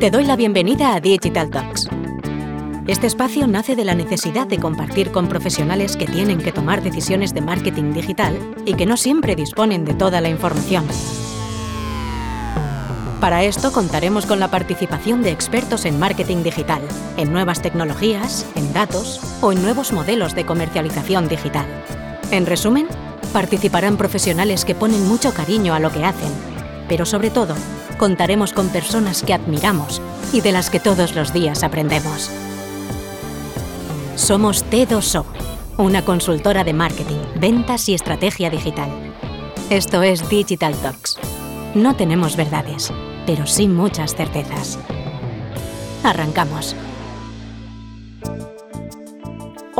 Te doy la bienvenida a Digital Talks. Este espacio nace de la necesidad de compartir con profesionales que tienen que tomar decisiones de marketing digital y que no siempre disponen de toda la información. Para esto contaremos con la participación de expertos en marketing digital, en nuevas tecnologías, en datos o en nuevos modelos de comercialización digital. En resumen, participarán profesionales que ponen mucho cariño a lo que hacen, pero sobre todo, contaremos con personas que admiramos y de las que todos los días aprendemos. Somos T2O, una consultora de marketing, ventas y estrategia digital. Esto es Digital Talks. No tenemos verdades, pero sí muchas certezas. Arrancamos.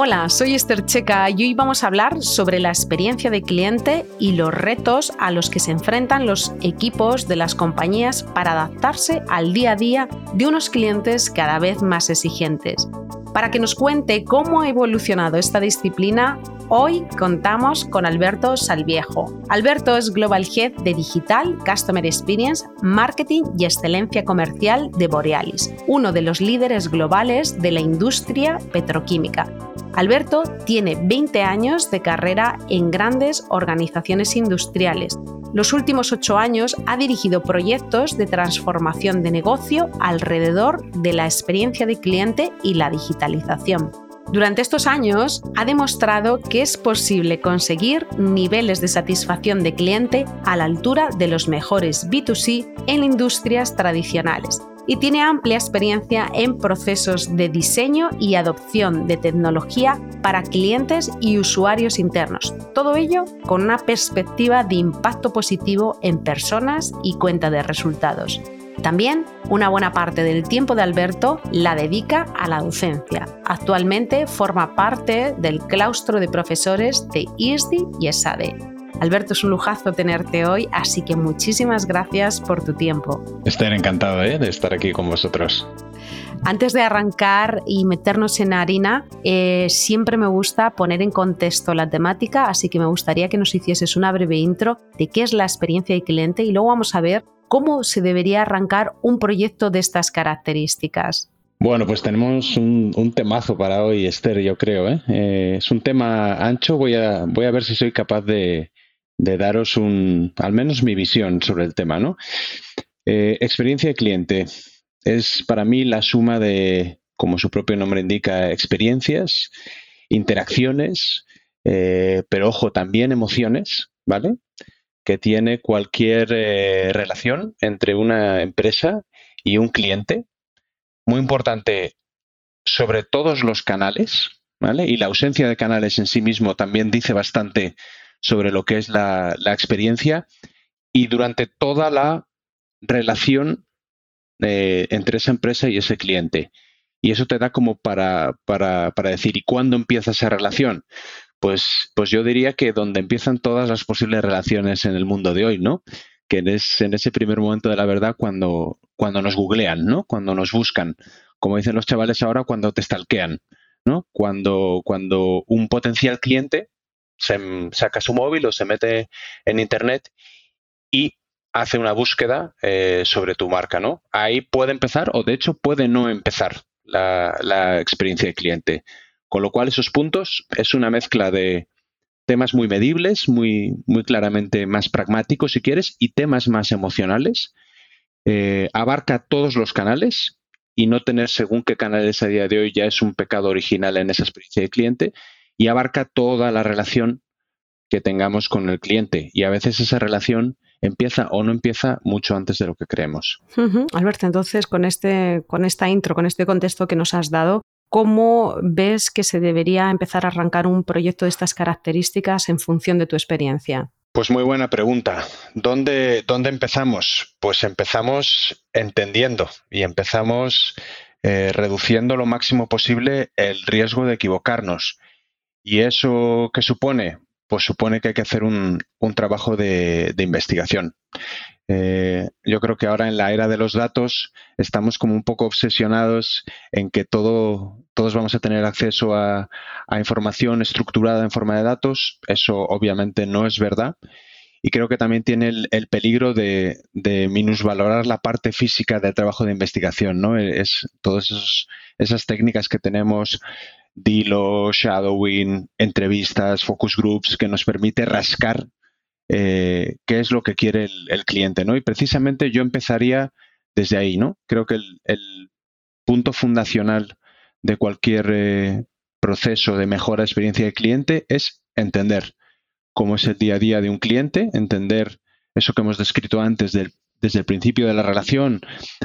Hola, soy Esther Checa y hoy vamos a hablar sobre la experiencia de cliente y los retos a los que se enfrentan los equipos de las compañías para adaptarse al día a día de unos clientes cada vez más exigentes. Para que nos cuente cómo ha evolucionado esta disciplina, Hoy contamos con Alberto Salviejo. Alberto es Global Head de Digital, Customer Experience, Marketing y Excelencia Comercial de Borealis, uno de los líderes globales de la industria petroquímica. Alberto tiene 20 años de carrera en grandes organizaciones industriales. Los últimos ocho años ha dirigido proyectos de transformación de negocio alrededor de la experiencia de cliente y la digitalización. Durante estos años ha demostrado que es posible conseguir niveles de satisfacción de cliente a la altura de los mejores B2C en industrias tradicionales y tiene amplia experiencia en procesos de diseño y adopción de tecnología para clientes y usuarios internos. Todo ello con una perspectiva de impacto positivo en personas y cuenta de resultados. También una buena parte del tiempo de Alberto la dedica a la docencia. Actualmente forma parte del claustro de profesores de ISDI y ESADE. Alberto, es un lujazo tenerte hoy, así que muchísimas gracias por tu tiempo. Estoy encantado ¿eh? de estar aquí con vosotros. Antes de arrancar y meternos en harina, eh, siempre me gusta poner en contexto la temática, así que me gustaría que nos hicieses una breve intro de qué es la experiencia de cliente y luego vamos a ver ¿Cómo se debería arrancar un proyecto de estas características? Bueno, pues tenemos un, temazo para hoy, Esther, yo creo. ¿eh? Eh, es un tema ancho, voy a, voy a ver si soy capaz de, daros un, al menos mi visión sobre el tema. ¿no? Eh, experiencia de cliente es para mí la suma de, como su propio nombre indica, experiencias, interacciones, pero ojo, también emociones, ¿vale? Que tiene cualquier eh, relación entre una empresa y un cliente. Muy importante sobre todos los canales, ¿vale? Y la ausencia de canales en sí mismo también dice bastante sobre lo que es la, experiencia y durante toda la relación eh, entre esa empresa y ese cliente. Y eso te da como para, para, para decir, ¿y cuándo empieza esa relación? Pues, pues yo diría que donde empiezan todas las posibles relaciones en el mundo de hoy, ¿no? Que es en ese primer momento de la verdad cuando, cuando nos googlean, ¿no? Cuando nos buscan, como dicen los chavales ahora, cuando te stalkean, ¿no? Cuando, cuando un potencial cliente se saca su móvil o se mete en internet y hace una búsqueda eh, sobre tu marca, ¿no? Ahí puede empezar o de hecho puede no empezar la, la experiencia de cliente. Con lo cual, esos puntos es una mezcla de temas muy medibles, muy, muy claramente más pragmáticos, si quieres, y temas más emocionales. Eh, abarca todos los canales y no tener según qué canales a día de hoy ya es un pecado original en esa experiencia de cliente y abarca toda la relación que tengamos con el cliente y a veces esa relación empieza o no empieza mucho antes de lo que creemos. Alberto, entonces con este con esta intro, con este contexto que nos has dado, ¿Cómo ves que se debería empezar a arrancar un proyecto de estas características en función de tu experiencia? Pues muy buena pregunta. ¿Dónde, dónde empezamos? Pues empezamos entendiendo y empezamos eh, reduciendo lo máximo posible el riesgo de equivocarnos. ¿Y eso qué supone? Pues supone que hay que hacer un, trabajo de, de investigación. Eh, yo creo que ahora en la era de los datos estamos como un poco obsesionados en que todo, todos vamos a tener acceso a, información estructurada en forma de datos. Eso obviamente no es verdad. y creo que también tiene el, peligro de, minusvalorar la parte física del trabajo de investigación, ¿no? Es todas esas técnicas que tenemos, Dilo, shadowing, entrevistas, focus groups, que nos permite rascar eh, qué es lo que quiere el, cliente, ¿no? Y precisamente yo empezaría desde ahí, ¿no? Creo que el, punto fundacional de cualquier eh, proceso de mejora de experiencia de cliente es entender cómo es el día a día de un cliente, entender eso que hemos descrito antes desde el principio de la relación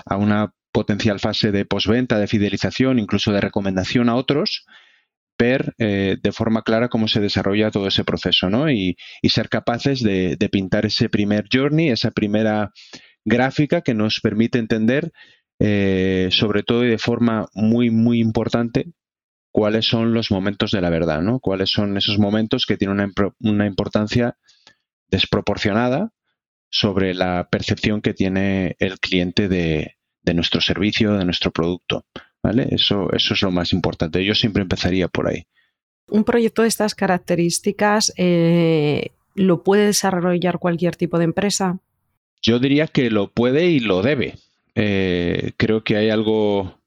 a una potencial fase de postventa, de fidelización, incluso de recomendación a otros, ver eh, de forma clara cómo se desarrolla todo ese proceso, ¿no? Y, ser capaces de, pintar ese primer journey, esa primera gráfica que nos permite entender, eh, sobre todo y de forma muy, muy importante, cuáles son los momentos de la verdad, ¿no? Cuáles son esos momentos que tienen una, importancia desproporcionada sobre la percepción que tiene el cliente de, nuestro servicio, de nuestro producto. ¿Vale? Eso, eso es lo más importante. Yo siempre empezaría por ahí. Un proyecto de estas características eh, lo puede desarrollar cualquier tipo de empresa. Yo diría que lo puede y lo debe. Eh, creo que hay algo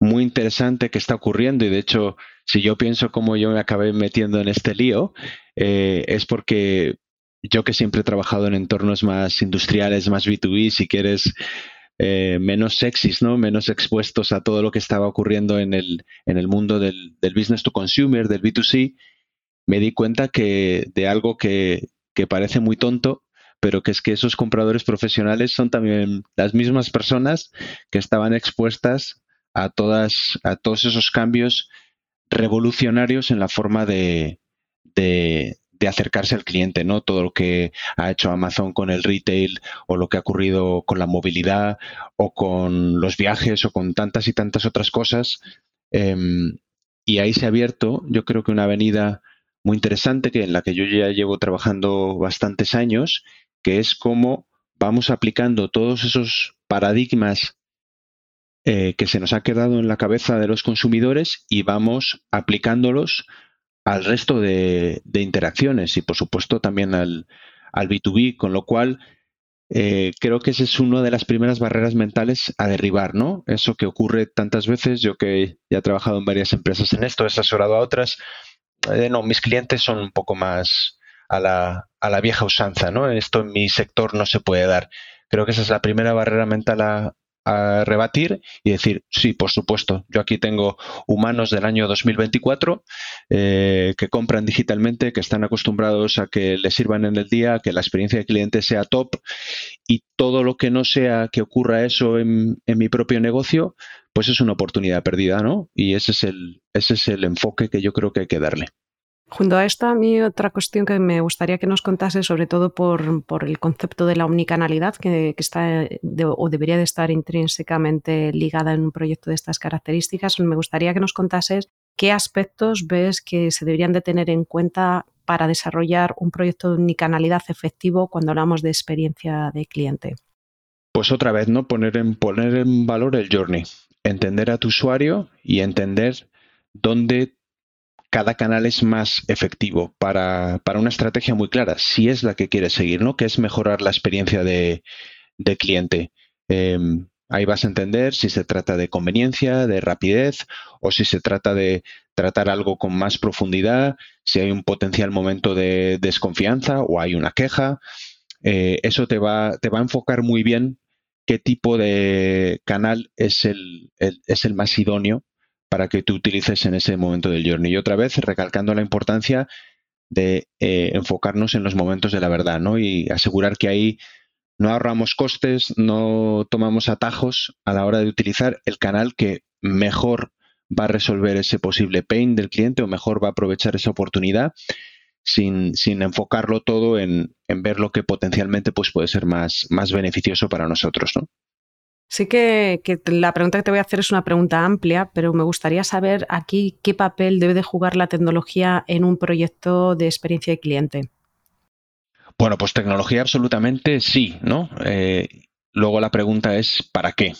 muy interesante que está ocurriendo y de hecho, si yo pienso cómo yo me acabé metiendo en este lío, eh, es porque yo que siempre he trabajado en entornos más industriales, más B2B, si quieres, eh, menos sexys, ¿no? menos expuestos a todo lo que estaba ocurriendo en el, en el mundo del, del business to consumer, del B2C, me di cuenta que de algo que, que parece muy tonto, pero que es que esos compradores profesionales son también las mismas personas que estaban expuestas a, todas, a todos esos cambios revolucionarios en la forma de, de, acercarse al cliente, ¿no? Todo lo que ha hecho Amazon con el retail o lo que ha ocurrido con la movilidad o con los viajes o con tantas y tantas otras cosas. Em, y ahí se ha abierto, yo creo que una avenida muy interesante que en la que yo ya llevo trabajando bastantes años, que es cómo vamos aplicando todos esos paradigmas eh, que se nos ha quedado en la cabeza de los consumidores y vamos aplicándolos al resto de, interacciones y por supuesto también al, B2B, con lo cual eh, creo que esa es una de las primeras barreras mentales a derribar, ¿no? Eso que ocurre tantas veces, yo que ya he trabajado en varias empresas en esto, he asesorado a otras, eh, no, mis clientes son un poco más a la, a la vieja usanza, ¿no? Esto en mi sector no se puede dar. Creo que esa es la primera barrera mental a, a rebatir y decir, sí, por supuesto, yo aquí tengo humanos del año 2024 eh, que compran digitalmente, que están acostumbrados a que les sirvan en el día, que la experiencia de cliente sea top y todo lo que no sea que ocurra eso en, en mi propio negocio, pues es una oportunidad perdida, ¿no? Y ese es el, ese es el enfoque que yo creo que hay que darle. Junto a esto, a mí otra cuestión que me gustaría que nos contase, sobre todo por, el concepto de la omnicanalidad, que, está o debería de estar intrínsecamente ligada en un proyecto de estas características, me gustaría que nos contases qué aspectos ves que se deberían de tener en cuenta para desarrollar un proyecto de omnicanalidad efectivo cuando hablamos de experiencia de cliente. Pues otra vez, ¿no? Poner en, poner en valor el journey, entender a tu usuario y entender dónde cada canal es más efectivo para, una estrategia muy clara, si es la que quieres seguir, ¿no? Que es mejorar la experiencia de, cliente. Em, ahí vas a entender si se trata de conveniencia, de rapidez, o si se trata de tratar algo con más profundidad, si hay un potencial momento de desconfianza o hay una queja. Eh, eso te va, te va a enfocar muy bien qué tipo de canal es el, es el más idóneo para que tú utilices en ese momento del journey. Y otra vez, recalcando la importancia de eh, enfocarnos en los momentos de la verdad, ¿no? Y asegurar que ahí no ahorramos costes, no tomamos atajos a la hora de utilizar el canal que mejor va a resolver ese posible pain del cliente o mejor va a aprovechar esa oportunidad sin, sin enfocarlo todo en, en, ver lo que potencialmente pues, puede ser más, más beneficioso para nosotros, ¿no? Sí que, la pregunta que te voy a hacer es una pregunta amplia, pero me gustaría saber aquí qué papel debe de jugar la tecnología en un proyecto de experiencia de cliente. Bueno, pues tecnología absolutamente sí, ¿no? Eh, luego la pregunta es ¿para qué?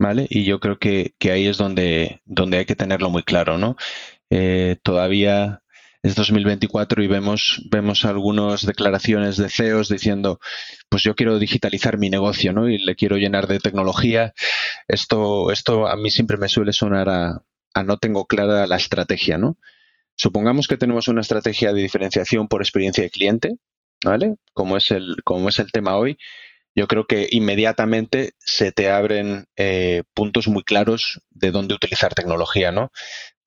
¿Vale? Y yo creo que, ahí es donde, donde hay que tenerlo muy claro, ¿no? Eh, todavía es 2024 y vemos, vemos algunas declaraciones de CEOs diciendo, pues yo quiero digitalizar mi negocio, ¿no? Y le quiero llenar de tecnología. Esto, esto a mí siempre me suele sonar a, no tengo clara la estrategia, ¿no? Supongamos que tenemos una estrategia de diferenciación por experiencia de cliente, ¿vale? Como es el, como es el tema hoy, yo creo que inmediatamente se te abren eh, puntos muy claros de dónde utilizar tecnología, ¿no?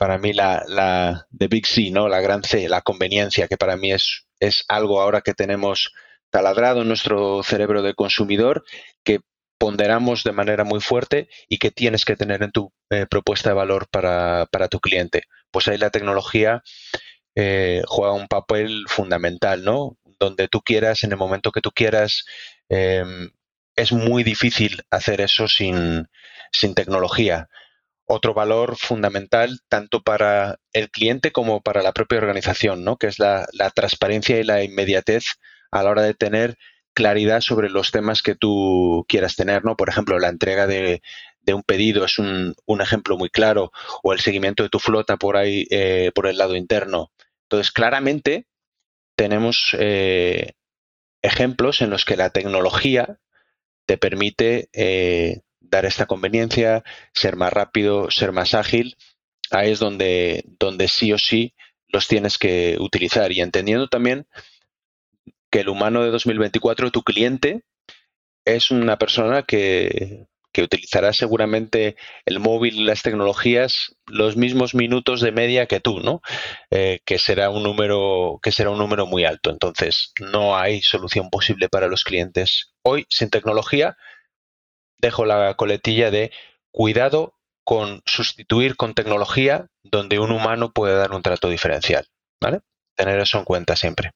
Para mí la, la de Big C, ¿no? La gran C, la conveniencia, que para mí es, es algo ahora que tenemos taladrado en nuestro cerebro de consumidor, que ponderamos de manera muy fuerte y que tienes que tener en tu eh, propuesta de valor para, para, tu cliente. Pues ahí la tecnología eh, juega un papel fundamental, ¿no? Donde tú quieras, en el momento que tú quieras, Em, es muy difícil hacer eso sin, tecnología. Otro valor fundamental tanto para el cliente como para la propia organización, ¿no? que es la, transparencia y la inmediatez a la hora de tener claridad sobre los temas que tú quieras tener. ¿no? Por ejemplo, la entrega de, un pedido es un, ejemplo muy claro, o el seguimiento de tu flota por ahí, eh, por el lado interno. Entonces, claramente tenemos eh, ejemplos en los que la tecnología te permite eh, dar esta conveniencia, ser más rápido, ser más ágil. Ahí es donde, donde sí o sí los tienes que utilizar y entendiendo también que el humano de 2024, tu cliente, es una persona que que utilizará seguramente el móvil y las tecnologías los mismos minutos de media que tú, ¿no? Eh, que será un número que será un número muy alto. Entonces, no hay solución posible para los clientes hoy sin tecnología. Dejo la coletilla de cuidado con sustituir con tecnología donde un humano puede dar un trato diferencial, ¿vale? Tener eso en cuenta siempre.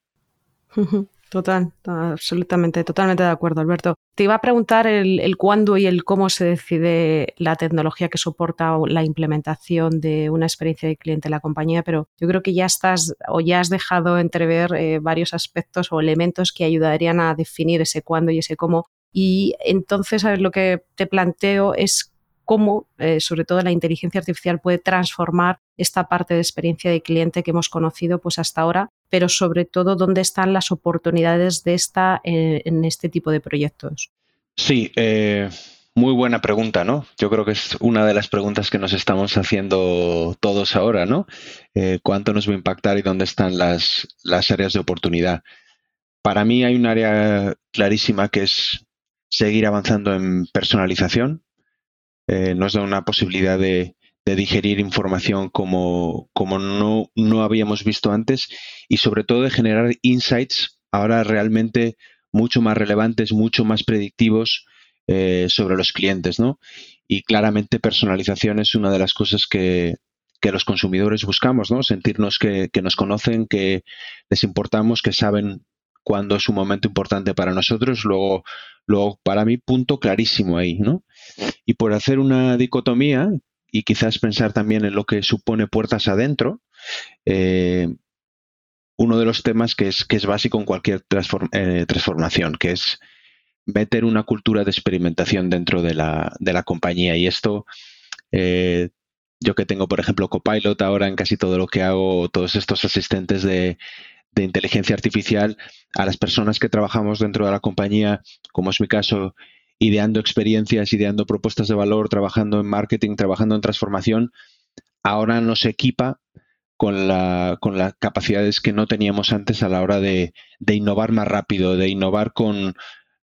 Total, absolutamente, totalmente de acuerdo, Alberto. Te iba a preguntar el, cuándo y el cómo se decide la tecnología que soporta la implementación de una experiencia de cliente en la compañía, pero yo creo que ya estás o ya has dejado entrever eh, varios aspectos o elementos que ayudarían a definir ese cuándo y ese cómo. Y entonces, ver, lo que te planteo es cómo, eh, sobre todo, la inteligencia artificial puede transformar esta parte de experiencia de cliente que hemos conocido pues hasta ahora, pero sobre todo dónde están las oportunidades de esta eh, en este tipo de proyectos. Sí, eh, muy buena pregunta, ¿no? Yo creo que es una de las preguntas que nos estamos haciendo todos ahora, ¿no? ¿Cuánto nos va a impactar y dónde están las, las áreas de oportunidad? Para mí hay un área clarísima que es seguir avanzando en personalización, eh, nos da una posibilidad de, digerir información como, como no, no, habíamos visto antes y sobre todo de generar insights ahora realmente mucho más relevantes, mucho más predictivos eh, sobre los clientes, ¿no? Y claramente personalización es una de las cosas que, que los consumidores buscamos, ¿no? Sentirnos que, que, nos conocen, que les importamos, que saben cuándo es un momento importante para nosotros. Luego, luego para mí, punto clarísimo ahí, ¿no? Y por hacer una dicotomía y quizás pensar también en lo que supone puertas adentro, eh, uno de los temas que es, que es básico en cualquier eh, transformación, que es meter una cultura de experimentación dentro de la, de la compañía. Y esto, eh, yo que tengo, por ejemplo, Copilot ahora en casi todo lo que hago, todos estos asistentes de, de inteligencia artificial, a las personas que trabajamos dentro de la compañía, como es mi caso, ideando experiencias, ideando propuestas de valor, trabajando en marketing, trabajando en transformación, ahora nos equipa con, la, con las capacidades que no teníamos antes a la hora de, innovar más rápido, de innovar con,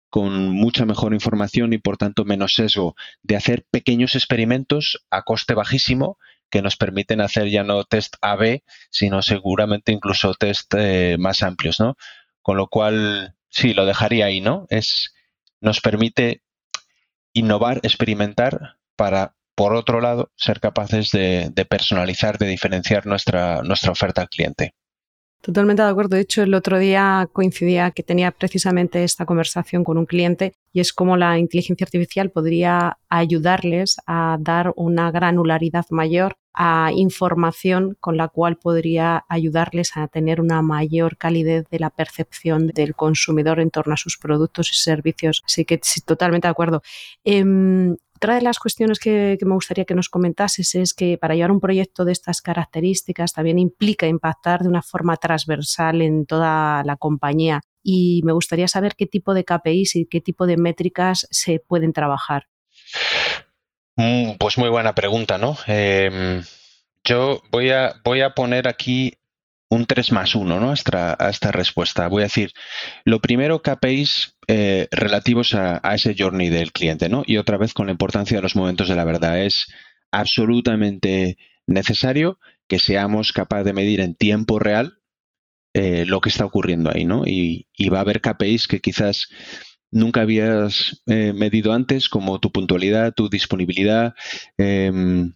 con mucha mejor información y por tanto menos sesgo, de hacer pequeños experimentos a coste bajísimo que nos permiten hacer ya no test A-B, sino seguramente incluso test eh, más amplios, ¿no? Con lo cual, sí, lo dejaría ahí, ¿no? Es nos permite innovar, experimentar para, por otro lado, ser capaces de, personalizar, de diferenciar nuestra, nuestra oferta al cliente. Totalmente de acuerdo. De hecho, el otro día coincidía que tenía precisamente esta conversación con un cliente y es cómo la inteligencia artificial podría ayudarles a dar una granularidad mayor a información con la cual podría ayudarles a tener una mayor calidez de la percepción del consumidor en torno a sus productos y servicios. Así que sí, totalmente de acuerdo. Em, Otra de las cuestiones que, me gustaría que nos comentases es que para llevar un proyecto de estas características también implica impactar de una forma transversal en toda la compañía y me gustaría saber qué tipo de KPIs y qué tipo de métricas se pueden trabajar. Mm, pues muy buena pregunta, ¿no? Em, yo voy a, voy a poner aquí un 3 más 1 ¿no? a, esta, respuesta. Voy a decir, lo primero, KPIs eh, relativos a, ese journey del cliente, ¿no? Y otra vez con la importancia de los momentos de la verdad. Es absolutamente necesario que seamos capaces de medir en tiempo real eh, lo que está ocurriendo ahí, ¿no? Y, va a haber KPIs que quizás nunca habías eh, medido antes, como tu puntualidad, tu disponibilidad, em,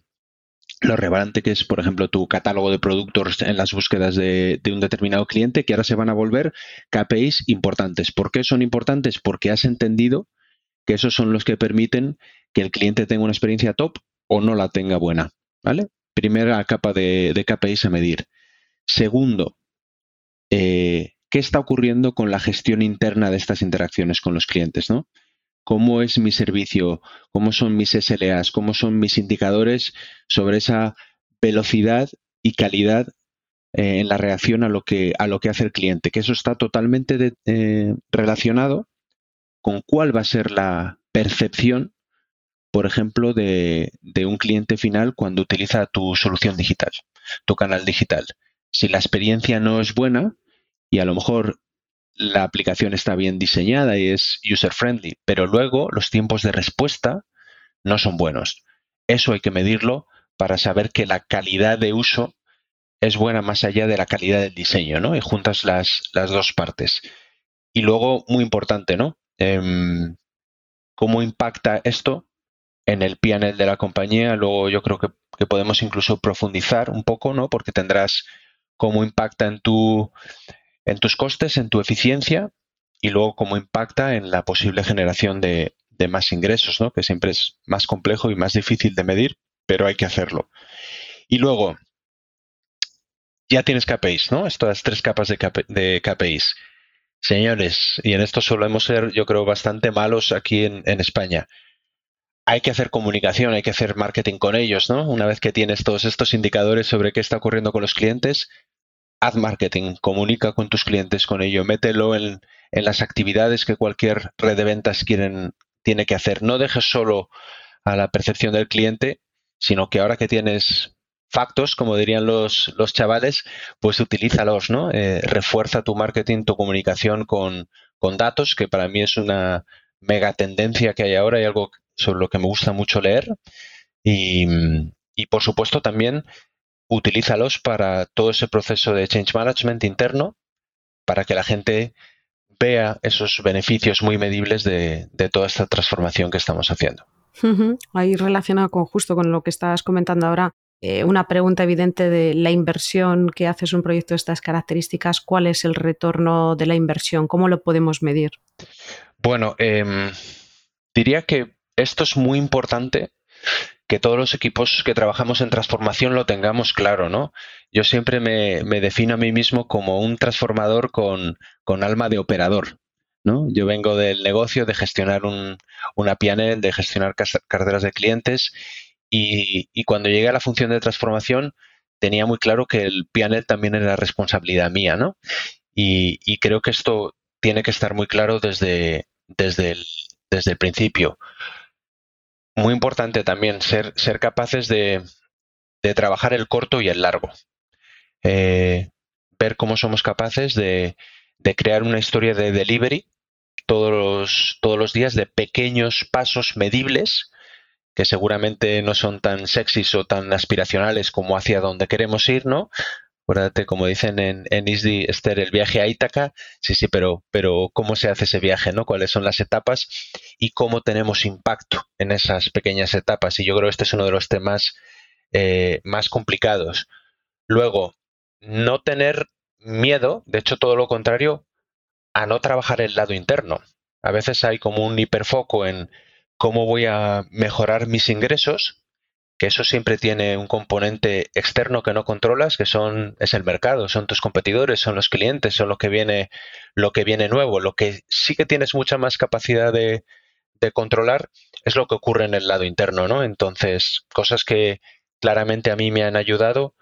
lo relevante que es, por ejemplo, tu catálogo de productos en las búsquedas de, un determinado cliente, que ahora se van a volver KPIs importantes. ¿Por qué son importantes? Porque has entendido que esos son los que permiten que el cliente tenga una experiencia top o no la tenga buena. ¿Vale? Primera capa de, de KPIs a medir. Segundo, eh, ¿qué está ocurriendo con la gestión interna de estas interacciones con los clientes? ¿no? cómo es mi servicio, cómo son mis SLAs, cómo son mis indicadores sobre esa velocidad y calidad eh, en la reacción a lo, que, a lo que hace el cliente, que eso está totalmente eh, relacionado con cuál va a ser la percepción, por ejemplo, de, de un cliente final cuando utiliza tu solución digital, tu canal digital. Si la experiencia no es buena y a lo mejor la aplicación está bien diseñada y es user friendly, pero luego los tiempos de respuesta no son buenos. Eso hay que medirlo para saber que la calidad de uso es buena más allá de la calidad del diseño, ¿no? Y juntas las, las dos partes. Y luego, muy importante, ¿no? Em, ¿Cómo impacta esto en el PNL de la compañía? Luego yo creo que podemos incluso profundizar un poco, ¿no? Porque tendrás cómo impacta en tu en tus costes, en tu eficiencia y luego cómo impacta en la posible generación de, más ingresos, ¿no? que siempre es más complejo y más difícil de medir, pero hay que hacerlo. Y luego, ya tienes KPIs, ¿no? Estas tres capas de, de KPIs. Señores, y en esto solemos ser, yo creo, bastante malos aquí en, en, España. Hay que hacer comunicación, hay que hacer marketing con ellos, ¿no? Una vez que tienes todos estos indicadores sobre qué está ocurriendo con los clientes, haz marketing, comunica con tus clientes con ello, mételo en, las actividades que cualquier red de ventas quieren, tiene que hacer. No dejes solo a la percepción del cliente, sino que ahora que tienes factos, como dirían los, los chavales, pues utilízalos, ¿no? Eh, refuerza tu marketing, tu comunicación con, con datos, que para mí es una mega tendencia que hay ahora y algo sobre lo que me gusta mucho leer. Y, y por supuesto también utilízalos para todo ese proceso de change management interno para que la gente vea esos beneficios muy medibles de, toda esta transformación que estamos haciendo. Ahí relacionado con justo con lo que estabas comentando ahora, eh, una pregunta evidente de la inversión que haces un proyecto de estas características, ¿cuál es el retorno de la inversión? ¿Cómo lo podemos medir? Bueno, em, diría que esto es muy importante que todos los equipos que trabajamos en transformación lo tengamos claro, ¿no? Yo siempre me, defino a mí mismo como un transformador con, alma de operador, ¿no? Yo vengo del negocio de gestionar un, una PNL, de gestionar carteras de clientes y, cuando llegué a la función de transformación tenía muy claro que el PNL también era responsabilidad mía, ¿no? Y, creo que esto tiene que estar muy claro desde, desde, desde el principio muy importante también ser, ser capaces de, trabajar el corto y el largo. Eh, ver cómo somos capaces de, crear una historia de delivery todos los, todos los días de pequeños pasos medibles que seguramente no son tan sexys o tan aspiracionales como hacia donde queremos ir, ¿no? Acuérdate, como dicen en, en ISDI, Esther, el viaje a Ítaca. Sí, sí, pero, pero ¿cómo se hace ese viaje? ¿no? ¿Cuáles son las etapas y cómo tenemos impacto en esas pequeñas etapas? Y yo creo que este es uno de los temas eh, más complicados. Luego, no tener miedo, de hecho todo lo contrario, a no trabajar el lado interno. A veces hay como un hiperfoco en cómo voy a mejorar mis ingresos que eso siempre tiene un componente externo que no controlas, que son es el mercado, son tus competidores, son los clientes, son lo que viene lo que viene nuevo, lo que sí que tienes mucha más capacidad de, de controlar es lo que ocurre en el lado interno, ¿no? Entonces, cosas que claramente a mí me han ayudado,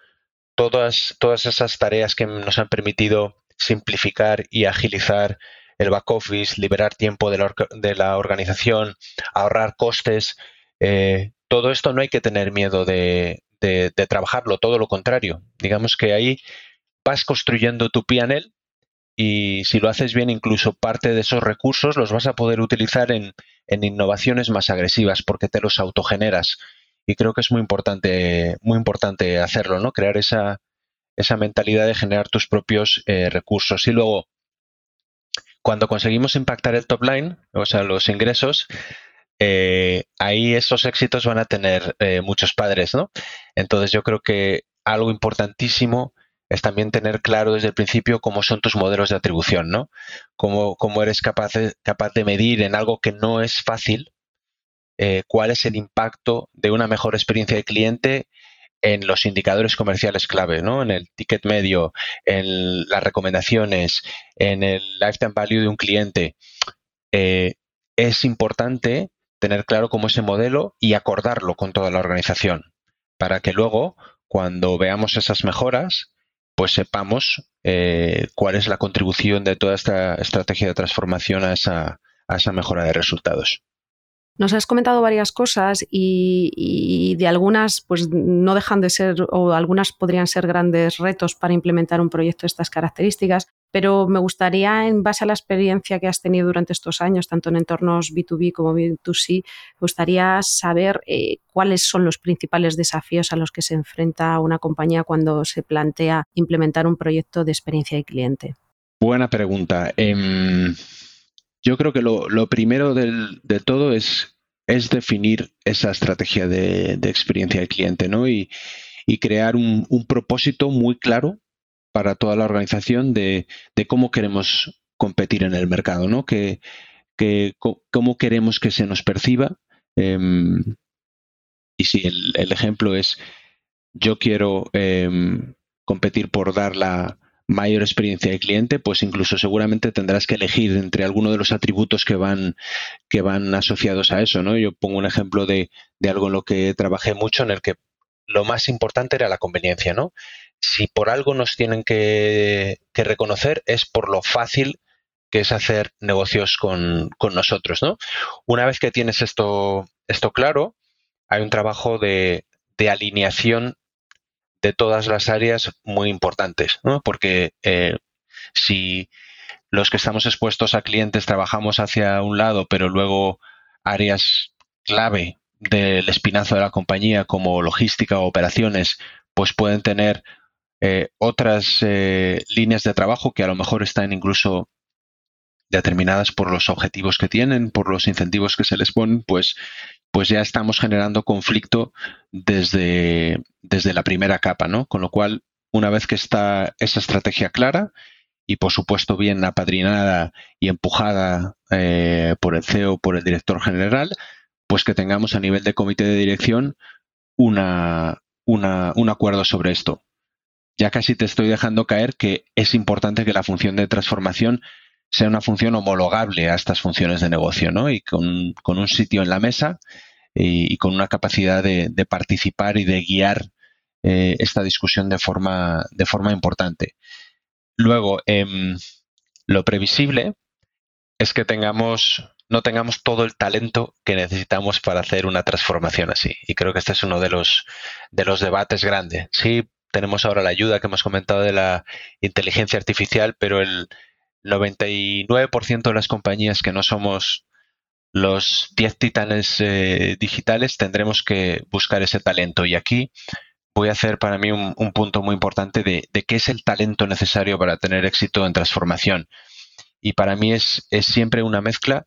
todas, todas esas tareas que nos han permitido simplificar y agilizar el back office, liberar tiempo de la, de la organización, ahorrar costes, eh, todo esto no hay que tener miedo de, de, trabajarlo, todo lo contrario. Digamos que ahí vas construyendo tu PNL y si lo haces bien, incluso parte de esos recursos los vas a poder utilizar en, en innovaciones más agresivas porque te los autogeneras. Y creo que es muy importante, muy importante hacerlo, ¿no? Crear esa, esa mentalidad de generar tus propios eh, recursos. Y luego, cuando conseguimos impactar el top line, o sea, los ingresos, eh, ahí esos éxitos van a tener eh, muchos padres, ¿no? Entonces yo creo que algo importantísimo es también tener claro desde el principio cómo son tus modelos de atribución, ¿no? Cómo, eres capaz de, medir en algo que no es fácil, eh, cuál es el impacto de una mejor experiencia de cliente en los indicadores comerciales clave, ¿no? En el ticket medio, en las recomendaciones, en el lifetime value de un cliente. es importante tener claro cómo ese modelo y acordarlo con toda la organización para que luego, cuando veamos esas mejoras, pues sepamos eh, cuál es la contribución de toda esta estrategia de transformación a esa, a esa mejora de resultados. Nos has comentado varias cosas y, de algunas, pues no dejan de ser, o algunas podrían ser grandes retos para implementar un proyecto de estas características, pero me gustaría, en base a la experiencia que has tenido durante estos años, tanto en entornos B2B como B2C, me gustaría saber eh, cuáles son los principales desafíos a los que se enfrenta una compañía cuando se plantea implementar un proyecto de experiencia de cliente. Buena pregunta. Em, yo creo que lo, primero de todo es, definir esa estrategia de, experiencia del cliente, ¿no? Y, crear un, propósito muy claro para toda la organización de, cómo queremos competir en el mercado, ¿no? Que, cómo queremos que se nos perciba. Em, y si el, ejemplo es yo quiero em, competir por dar la, mayor experiencia de cliente, pues incluso seguramente tendrás que elegir entre alguno de los atributos que van, que van asociados a eso, ¿no? Yo pongo un ejemplo de, algo en lo que trabajé mucho, en el que lo más importante era la conveniencia, ¿no? Si por algo nos tienen que, reconocer es por lo fácil que es hacer negocios con, nosotros, ¿no? Una vez que tienes esto, esto claro, hay un trabajo de, alineación de todas las áreas muy importantes, ¿no? porque eh, si los que estamos expuestos a clientes trabajamos hacia un lado, pero luego áreas clave del espinazo de la compañía como logística o operaciones, pues pueden tener eh, otras eh, líneas de trabajo que a lo mejor están incluso determinadas por los objetivos que tienen, por los incentivos que se les ponen, pues pues ya estamos generando conflicto desde, desde la primera capa, ¿no? Con lo cual, una vez que está esa estrategia clara y por supuesto bien apadrinada y empujada eh, por el CEO, por el director general, pues que tengamos a nivel de comité de dirección una, un acuerdo sobre esto. Ya casi te estoy dejando caer que es importante que la función de transformación sea una función homologable a estas funciones de negocio, ¿no? Y con, un sitio en la mesa y, con una capacidad de, participar y de guiar eh, esta discusión de forma, de forma importante. Luego, em, lo previsible es que tengamos, no tengamos todo el talento que necesitamos para hacer una transformación así. Y creo que este es uno de los, de los debates grandes. Sí, tenemos ahora la ayuda que hemos comentado de la inteligencia artificial, pero el, 99% de las compañías que no somos los 10 titanes eh, digitales tendremos que buscar ese talento. Y aquí voy a hacer para mí un, punto muy importante de, qué es el talento necesario para tener éxito en transformación. Y para mí es, siempre una mezcla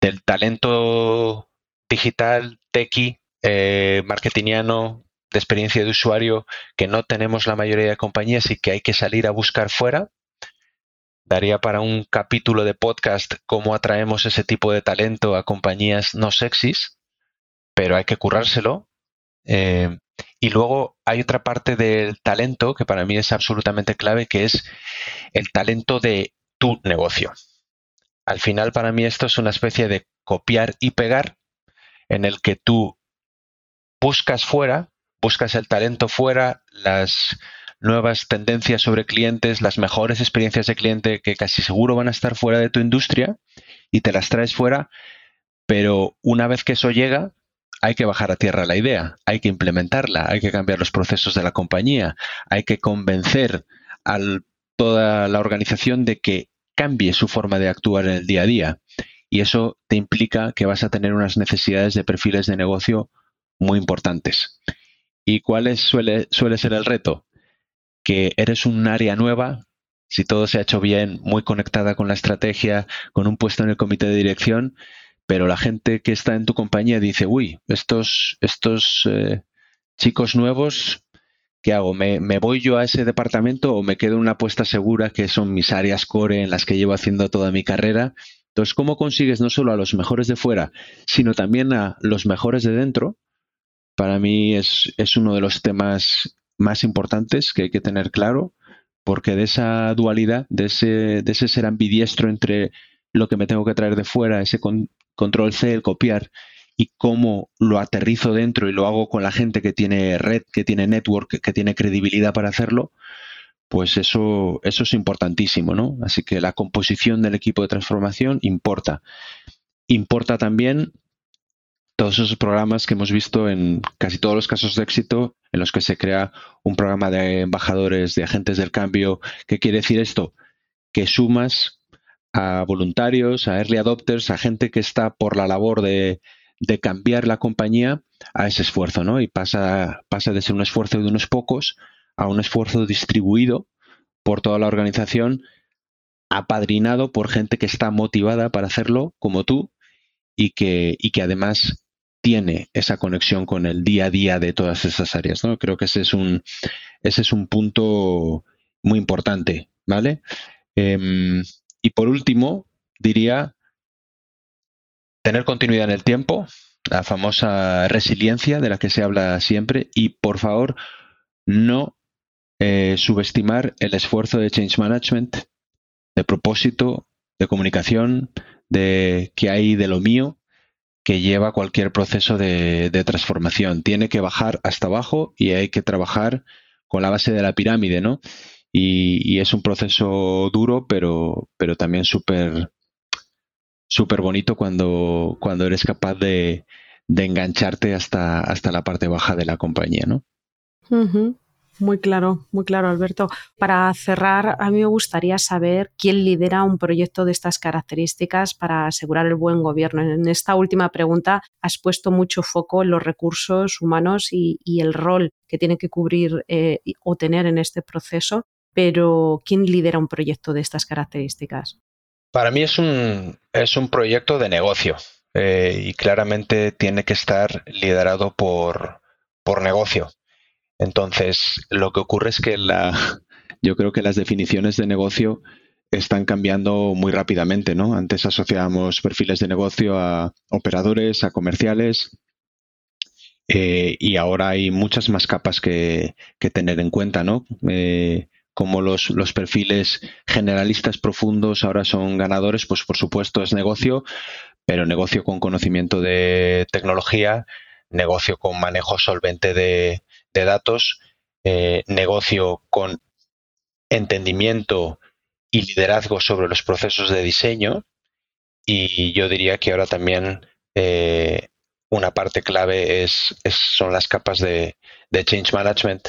del talento digital, tequi, eh, marketingiano, de experiencia de usuario que no tenemos la mayoría de compañías y que hay que salir a buscar fuera daría para un capítulo de podcast cómo atraemos ese tipo de talento a compañías no sexys, pero hay que currárselo. Eh, y luego hay otra parte del talento que para mí es absolutamente clave, que es el talento de tu negocio. Al final para mí esto es una especie de copiar y pegar en el que tú buscas fuera, buscas el talento fuera, las nuevas tendencias sobre clientes, las mejores experiencias de cliente que casi seguro van a estar fuera de tu industria y te las traes fuera, pero una vez que eso llega, hay que bajar a tierra la idea, hay que implementarla, hay que cambiar los procesos de la compañía, hay que convencer a toda la organización de que cambie su forma de actuar en el día a día. Y eso te implica que vas a tener unas necesidades de perfiles de negocio muy importantes. ¿Y cuál suele, suele ser el reto? Que eres un área nueva, si todo se ha hecho bien, muy conectada con la estrategia, con un puesto en el comité de dirección, pero la gente que está en tu compañía dice, uy, estos, estos eh, chicos nuevos, ¿qué hago? ¿Me, ¿Me, voy yo a ese departamento o me quedo en una apuesta segura que son mis áreas core en las que llevo haciendo toda mi carrera? Entonces, ¿cómo consigues no solo a los mejores de fuera, sino también a los mejores de dentro? Para mí es, es uno de los temas más importantes que hay que tener claro, porque de esa dualidad, de ese, de ese ser ambidiestro entre lo que me tengo que traer de fuera, ese control C, el copiar, y cómo lo aterrizo dentro y lo hago con la gente que tiene red, que tiene network, que tiene credibilidad para hacerlo, pues eso, eso es importantísimo, ¿no? Así que la composición del equipo de transformación importa. Importa también todos esos programas que hemos visto en casi todos los casos de éxito en los que se crea un programa de embajadores, de agentes del cambio. ¿Qué quiere decir esto? Que sumas a voluntarios, a early adopters, a gente que está por la labor de, cambiar la compañía a ese esfuerzo, ¿no? Y pasa, pasa de ser un esfuerzo de unos pocos a un esfuerzo distribuido por toda la organización, apadrinado por gente que está motivada para hacerlo, como tú, y que, y que además tiene esa conexión con el día a día de todas esas áreas. ¿no? Creo que ese es un, ese es un punto muy importante, ¿vale? Em, y por último, diría tener continuidad en el tiempo, la famosa resiliencia de la que se habla siempre, y por favor, no eh, subestimar el esfuerzo de change management, de propósito, de comunicación, de que hay de lo mío, que lleva cualquier proceso de, transformación. Tiene que bajar hasta abajo y hay que trabajar con la base de la pirámide, ¿no? Y, es un proceso duro, pero, pero también súper súper bonito cuando, cuando eres capaz de, engancharte hasta, hasta la parte baja de la compañía, ¿no? Muy claro, muy claro, Alberto. Para cerrar, a mí me gustaría saber quién lidera un proyecto de estas características para asegurar el buen gobierno. En esta última pregunta has puesto mucho foco en los recursos humanos y, el rol que tiene que cubrir eh, o tener en este proceso, pero ¿quién lidera un proyecto de estas características? Para mí es un, es un proyecto de negocio eh, y claramente tiene que estar liderado por, por negocio. Entonces, lo que ocurre es que la, yo creo que las definiciones de negocio están cambiando muy rápidamente, ¿no? Antes asociábamos perfiles de negocio a operadores, a comerciales, eh, y ahora hay muchas más capas que, tener en cuenta, ¿no? Eh, como los, los, perfiles generalistas profundos ahora son ganadores, pues por supuesto es negocio, pero negocio con conocimiento de tecnología, negocio con manejo solvente de, de datos, eh, negocio con entendimiento y liderazgo sobre los procesos de diseño. Y yo diría que ahora también eh, una parte clave es, son las capas de, change management,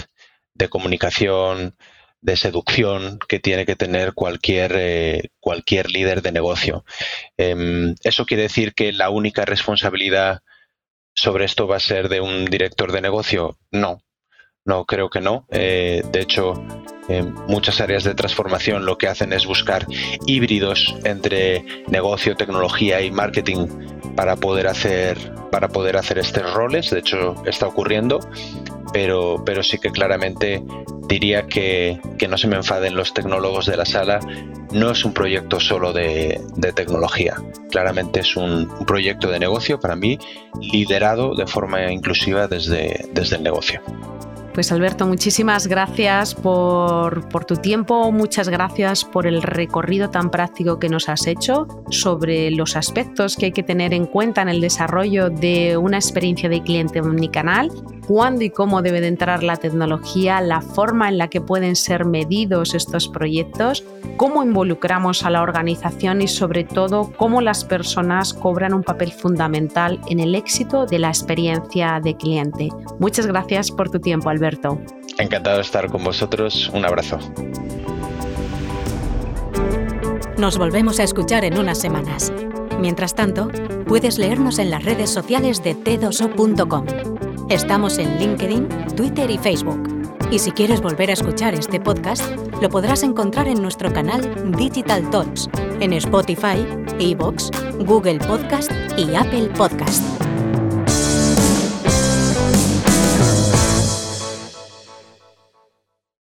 de comunicación, de seducción que tiene que tener cualquier, eh, cualquier líder de negocio. Em, ¿Eso quiere decir que la única responsabilidad sobre esto va a ser de un director de negocio? No, no, creo que no. Eh, de hecho, en muchas áreas de transformación lo que hacen es buscar híbridos entre negocio, tecnología y marketing para poder hacer, para poder hacer estos roles. De hecho, está ocurriendo, pero, pero sí que claramente diría que, no se me enfaden los tecnólogos de la sala. No es un proyecto solo de, tecnología. Claramente es un, un, proyecto de negocio para mí, liderado de forma inclusiva desde, desde el negocio. Pues Alberto, muchísimas gracias por, tu tiempo, muchas gracias por el recorrido tan práctico que nos has hecho sobre los aspectos que hay que tener en cuenta en el desarrollo de una experiencia de cliente omnicanal, cuándo y cómo debe de entrar la tecnología, la forma en la que pueden ser medidos estos proyectos, cómo involucramos a la organización y sobre todo cómo las personas cobran un papel fundamental en el éxito de la experiencia de cliente. Muchas gracias por tu tiempo, Alberto. Encantado de estar con vosotros. Un abrazo. Nos volvemos a escuchar en unas semanas. Mientras tanto, puedes leernos en las redes sociales de t2o.com. Estamos en LinkedIn, Twitter y Facebook. Y si quieres volver a escuchar este podcast, lo podrás encontrar en nuestro canal Digital Talks, en Spotify, Evox, Google Podcast y Apple Podcast.